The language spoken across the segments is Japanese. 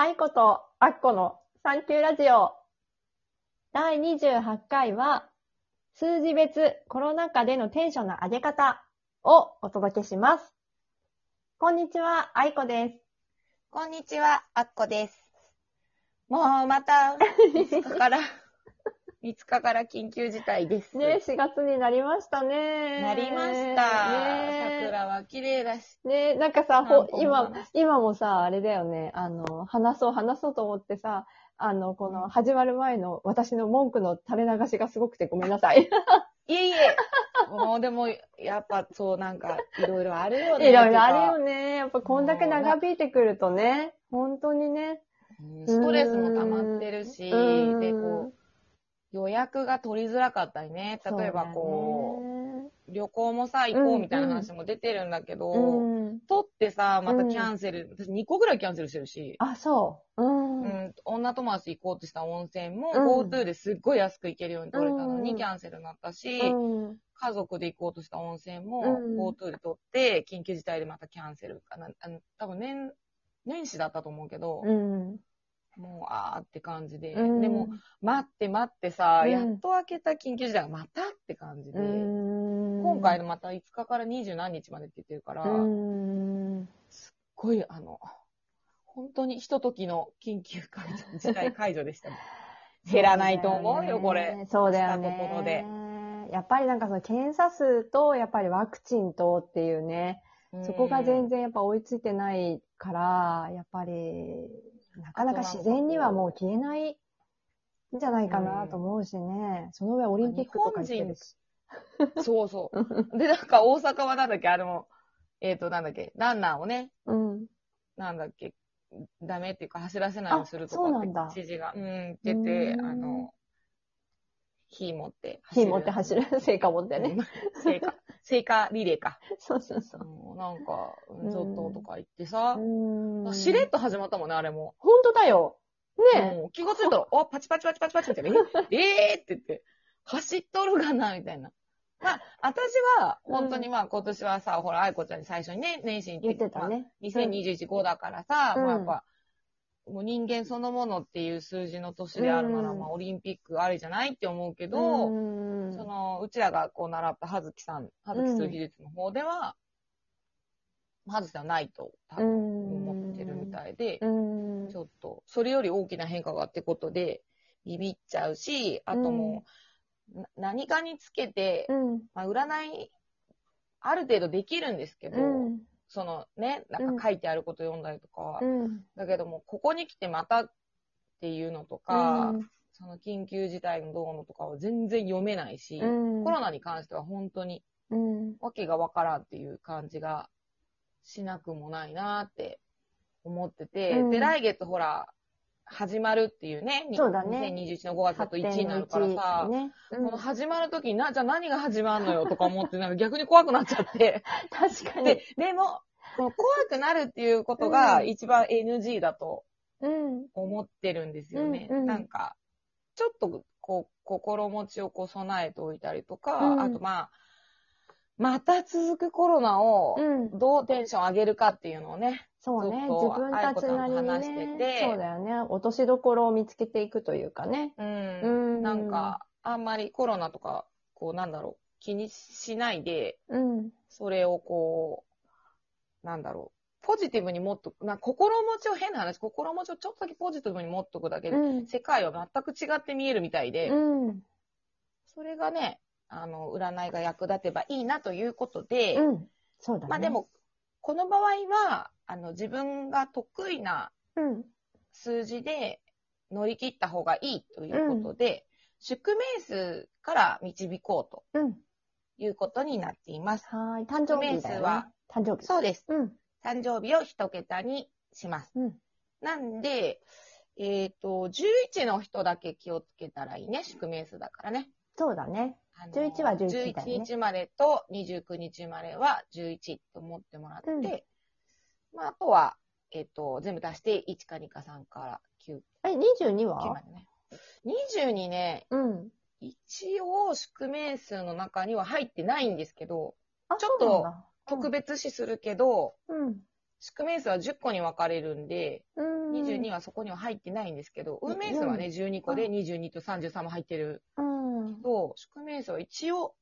愛子とアッコのサンキューラジオ。第28回は、数字別コロナ禍でのテンションの上げ方をお届けします。こんにちは、愛子です。こんにちは、あっこです。もうまた、5日から、5日から緊急事態です。ね、4月になりましたね。なりました。ね桜は綺麗だし。ねなんかさ、ほ今話、今もさ、あれだよね、あの、話そう、話そうと思ってさ、あの、この、始まる前の私の文句の垂れ流しがすごくてごめんなさい。いえいえ。もうでも、やっぱそうなんか、いろいろあるよね。いろいろあるよね。ね。やっぱこんだけ長引いてくるとね、本当にね。ストレスも溜まってるし、うんで、こう、予約が取りづらかったりね。例えばこう、旅行もさ、行こうみたいな話も出てるんだけど、う、うん。取ってさ、またキャンセル、私2個ぐらいキャンセルしてるし、あ、そう。うん。うん、女友達行こうとした温泉も、うん GoTo ですっごい安く行けるように取れたのうんにキャンセルになったし、うん家族で行こうとした温泉も、うん GoTo で取って、緊急事態でまたキャンセルかな。あの、多分年、年始だったと思うけど、うん。もう、あーって感じで。うんでも、、待って待ってさ、うんやっと開けた緊急事態がまたって感じで、うん。今回のまた5日から20何日までって言ってるから、うん。すっごい、あの、本当にひとときの緊急事態解除でした ね。減らないと思うよ、これ。。そうだよしたところでね。やっぱりなんかその検査数と、やっぱりワクチンとっていうね、そこが全然やっぱ追いついてないから、やっぱり、なかなか自然にはもう消えないんじゃないかなと思うしね。その上オリンピックとか言ってるし。うんそうそう。で、なんか大阪はなんだっけ、あの、えっ、と、なんだっけ、ランナーをね、うん。なんだっけ、ダメっていうか走らせないようにするとか知事が、うん、言ってあの、火持って火持って走る、聖火持ってね。。聖火、聖火リレーか。そうそうそう。うんなんか、うんちょっととか言ってさ、うんしれっと始まったもんね、あれも。本当だよ。ねもう気がついたら、あ、パチパチパチパチパチみたいな。え えーって言って、走っとるがな、みたいな。まあ、私は、本当にまあ、今年はさ、ほら、愛子ちゃんに最初にね、年始に言ってたね。まあ2021号だからさ、うんまあやっぱ、もう人間そのものっていう数字の年であるなら、うんまあ、オリンピックありじゃないって思うけど、うんその、うちらがこう習った葉月さん、葉月数技術の方では、葉月さんはないと多分思ってるみたいで、うんちょっと、それより大きな変化がってことで、ビビっちゃうし、あともう、な何かにつけて、うん。まあ、占い、ある程度できるんですけど、うん。そのね、なんか書いてあること読んだりとか。だけども、ここに来てまたっていうのとか、その緊急事態のどうのとかは全然読めないし、うんコロナに関しては本当にうん。わけがわからんっていう感じがしなくもないなって思ってて、うんで、来月ほら、始まるっていうね、にそうだね2021の5月だと1位になるからさ、ね。うんこの始まるときにな、じゃあ何が始まるのよとか思って、なんか逆に怖くなっちゃって。確かにで。、でも、怖くなるっていうことがうん一番 NG だとうん。思ってるんですよね。うんうんなんか、ちょっと、こう、心持ちをこう備えておいたりとか、うんあとまあ、また続くコロナをうん。どうテンション上げるかっていうのをね、そうね。ちょっと自分たちなりに愛子さんと話してね。てそうだよね。落としどころを見つけていくというかね。うん、うんなんか、あんまりコロナとか、こうなんだろう、気にしないで、うん。それをこう、なんだろう、ポジティブに持っとく、な心持ちを変な話、心持ちをちょっとだけポジティブに持っとくだけで、うん。世界は全く違って見えるみたいで、うん。それがね、あの、占いが役立てばいいなということで、うん。そうだね。まあで、も、この場合は、あの、自分が得意なうん。数字で乗り切った方がいいということで、宿命数から導こうとうん。いうことになっています。はーい。誕生日だよ、ね。は誕生日。そうです。うん。誕生日を一桁にします。うん。なんで、えっ、と、11の人だけ気をつけたらいいね。宿命数だからね。そうだね。あの11は11だよね11日までと29日までは11と思ってもらって、うんまあ、あとは、えっ、と、全部足して1か2か3から9、え、22 9は？までね。22ね、うん。一応宿命数の中には入ってないんですけど、あちょっとそうなんだ特別視するけど、うん。宿命数は10個に分かれるんで、うん。うん。22はそこには入ってないんですけど、運命数はね、12個で22と33も入ってるうん。と、宿命数は一応、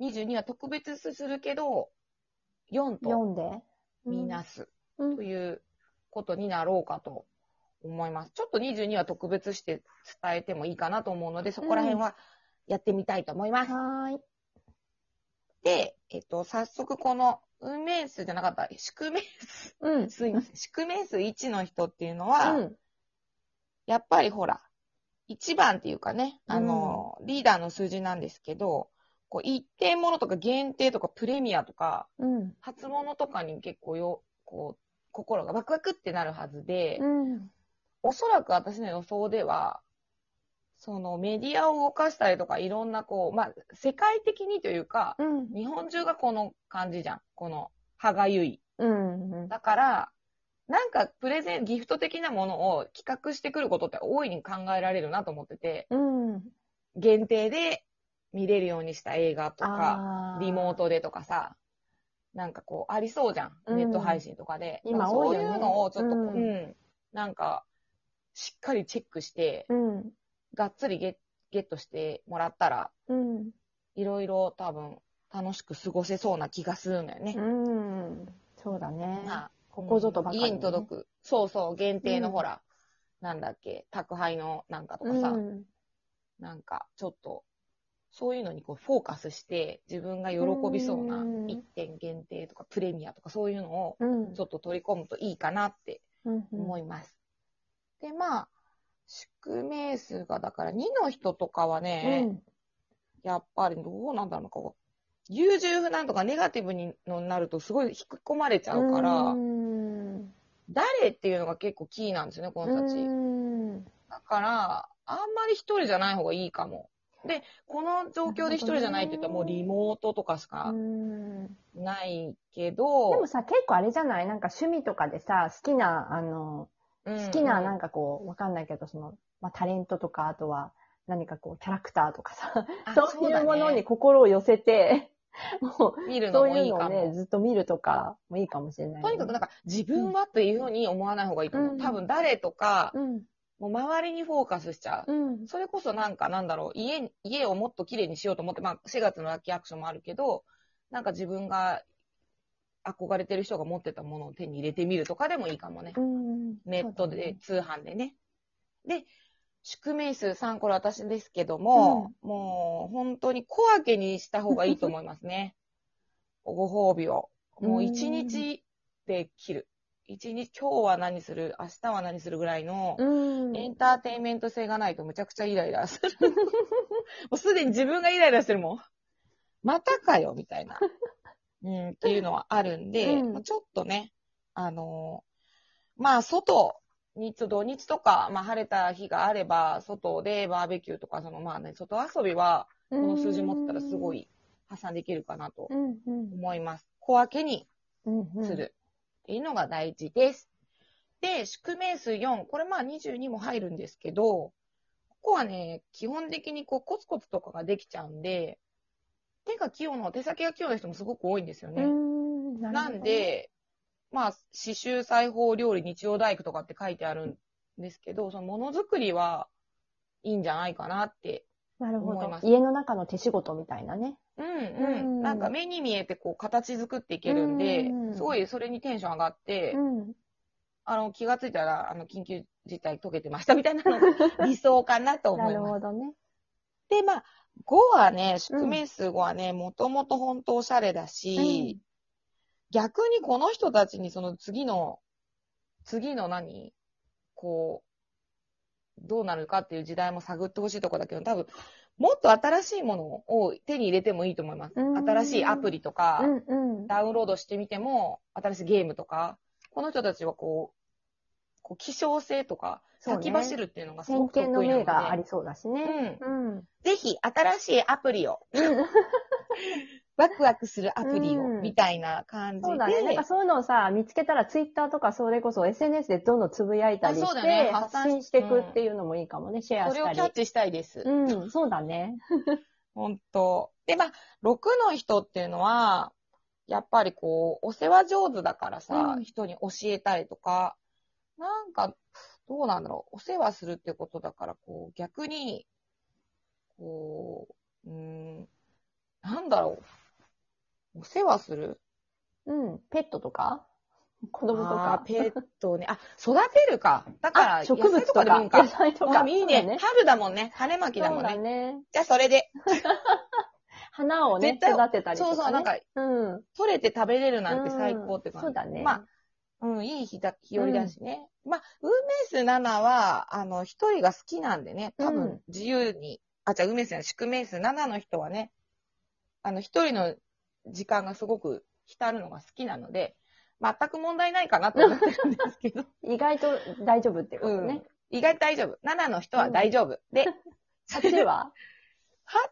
22は特別するけど、4と読んで？みなすうんということになろうかと思います。ちょっと22は特別して伝えてもいいかなと思うので、そこら辺はやってみたいと思います。はーい。で、えっと、早速この運命数じゃなかった、宿命数、うん。すいません、宿命数1の人っていうのうは、ん。やっぱりほら、1番っていうかね、あの、リーダーの数字なんですけど、こう一定ものとか限定とかプレミアとか、うん。初物とかに結構よ、こう、心がワクワクってなるはずで、うん。おそらく私の予想では、そのメディアを動かしたりとかいろんなこう、まあ、世界的にというか、うん。日本中がこの感じじゃん。この歯がゆい。うん。だから、なんかプレゼン、ギフト的なものを企画してくることって大いに考えられるなと思ってて、うん。限定で見れるようにした映画とか、あリモー。トでとかさ、なんかこう、ありそうじゃん。うんネット配信とかで。今そう多いうのをちょっと、ううんん、なんか、しっかりチェックして、うん。がっつりゲゲットしてもらったら、うん。いろいろ多分、楽しく過ごせそうな気がするんだよね。うん。そうだね。まあここぞとばかりにね家に届く。そうそう、限定のうんほら、なんだっけ、宅配のなんかとかさ、うん。なんか、ちょっと、そういうのにこうフォーカスして、自分が喜びそうなうん一点限定とかプレミアとかそういうのをうん。ちょっと取り込むといいかなってうん。思います。で、まあ、宿命数がだから2の人とかはね、うん。やっぱりどうなんだろうな、こう、優柔不断とかネガティブになるとすごい引き込まれちゃうから、うん。誰っていうのが結構キーなんですよね、この人たち。うん。だから、あんまり一人じゃない方がいいかも。で、この状況で一人じゃないって言ったらもうリモートとかしかうんないけど、でもさ、結構あれじゃない？なんか趣味とかでさ、好きな、あの、好きななんか、かこう、わかんないけど、その、まあ、タレントとか、あとは、何かこう、キャラクターとかさ、あ そういうものに心を寄せて、も見るう、そうのもいいかいうのをね、も。ずっと見るとかもいいかもしれない、とにかくなんか自分はっていうふうに思わない方がいいと思う。うん多分誰とか、うん、もう周りにフォーカスしちゃう。うん、それこそなんかなんだろう、家に、家をもっと綺麗にしようと思って、まあ4月のラッキーアクションもあるけど、なんか自分が憧れてる人が持ってたものを手に入れてみるとかでもいいかもね。うん。ネットで、通販でね。で、宿命数3これ私ですけども、もう本当に小分けにした方がいいと思いますね。ご褒美を。もう一日で切る。一日、今日は何する、明日は何するぐらいの、うん。エンターテインメント性がないとむちゃくちゃイライラする。もうすでに自分がイライラしてるもん。またかよ、みたいな。うん、っていうのはあるんで、うんまあちょっとね、あのーまあ、外、日、土日とか、まあ、晴れた日があれば、外でバーベキューとか、その、まあね、外遊びは、ここの数字持ってたらすご、い破産できるかなと思います。小分けに。するっていうのが大事です。で、宿命数4、これまあ22も入るんですけど、ここはね、基本的にこうコツコツとかができちゃうんで、手が器用な、手先が器用な人もすごく多いんですようね。ん、ななん、で、まあ、刺繍裁縫料理日曜大工とかって書いてあるんですけど、そのものづくりはいいんじゃないかなって。なるほど思いま。す家の中の手仕事みたいなね。うんううんん。なんか目に見えてこう形作っていけるんでうん、すごいそれにテンション上がって、うん。あの、気がついたら、あの、緊急事態解けてましたみたいなのが 理想かなと思ないるます。ほどね。で、まあ、5はね、宿命数5はね、もともと本当おしゃれだし、逆にこの人たちにその次の、次の何こう、どうなるかっていう時代も探ってほしいところだけど、多分、もっと新しいものを手に入れてもいいと思います。うん新しいアプリとか、うん、うん。ダウンロードしてみても、新しいゲームとか、この人たちはこう、こう希少性とか、先走るっていうのがす先ごく得意なので。見の明がありそうだしね。うん。ぜひ、新しいアプリを、ワクワクするアプリを、うんみたいな感じで。そうだね。なんかそういうのをさ、見つけたらツイッターとかそれこそ SNS でどんどんつぶやいたりあそうして、だね発発散信していくっていうのもいいかもね、シェアしたりそれをキャッ。チしたいです。うん、そうだね。本当で、まあ、6の人っていうのは、やっぱりこう、お世話上手だからさ、うん人に教えたりとか、なんか、どうなんだろう。お世話するってことだから、こう、逆に、こう、うーん、なんだろう。お世話する？うん。ペットとか？子供とか？ペットをね。あ、育てるか。だから、あ、植物とか？でもいいか野。菜とか？あいいねそうだ春だもんね。種まきだもんね。ね。じゃあ、それで。花をね、育てたりとか、ね。そうそう、なんか、うん。取れて食べれるなんて最高って感じ。そうだね。まあ、うん、いい日だ、日和だしね。まあ、ウーメイス7は、あの、一人が好きなんでね、多うん分、自由に、あ、じゃあ、ウーメイスじゃない、宿メイス7の人はね、あの、一人の時間がすごく浸るのが好きなので、全く問題ないかなと思ってるんですけど、意外と大丈夫ってことね。意外と大丈夫。7の人は大丈夫。で、8は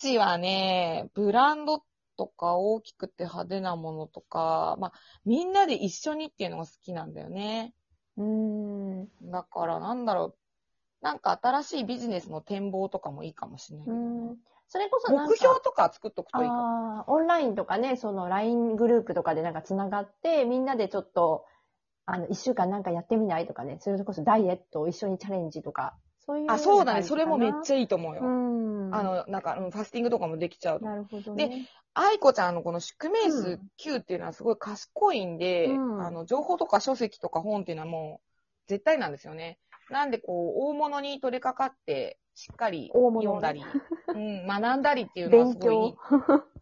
？8はね、ブランドとか大きくて派手なものとか、まあ、みんなで一緒にっていうのが好きなんだよね。うーん。だから、なんだろう。なんか新しいビジネスの展望とかもいいかもしれないけうどん。それこそ目標とか作っとくといいかも。オンラインとかね、その LINE グループとかでなんか繋がって、みんなでちょっと、あの、一週間なんかやってみないとかね、それこそダイエットを一緒にチャレンジとか、そういう。あ、そうだね。それもめっゃちゃいいと思うよ。うん。あ、の、なんか、うんファスティングとかもできちゃう。なるほどね。愛子ちゃんのこの宿命う数ん9っていうのはすごい賢いんで、うんあの、情報とか書籍とか本っていうのはもう絶対なんですよね。なんでこう、大物に取り掛かって、しっかり読んだり、うん、学んだりっていうのはす勉ごい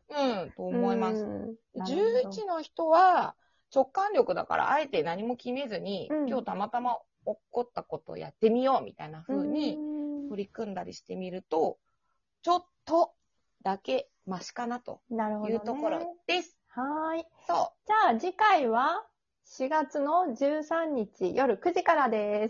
うん、と思います。うんなるほど11の人は直感力だから、あえて何も決めずに、うん今日たまたま起こったことをやってみようみたいな風にうん取り組んだりしてみると、ちょっとだけマシかなと。いうところです。はーい。そう。じゃあ次回は4月の13日夜9時からです。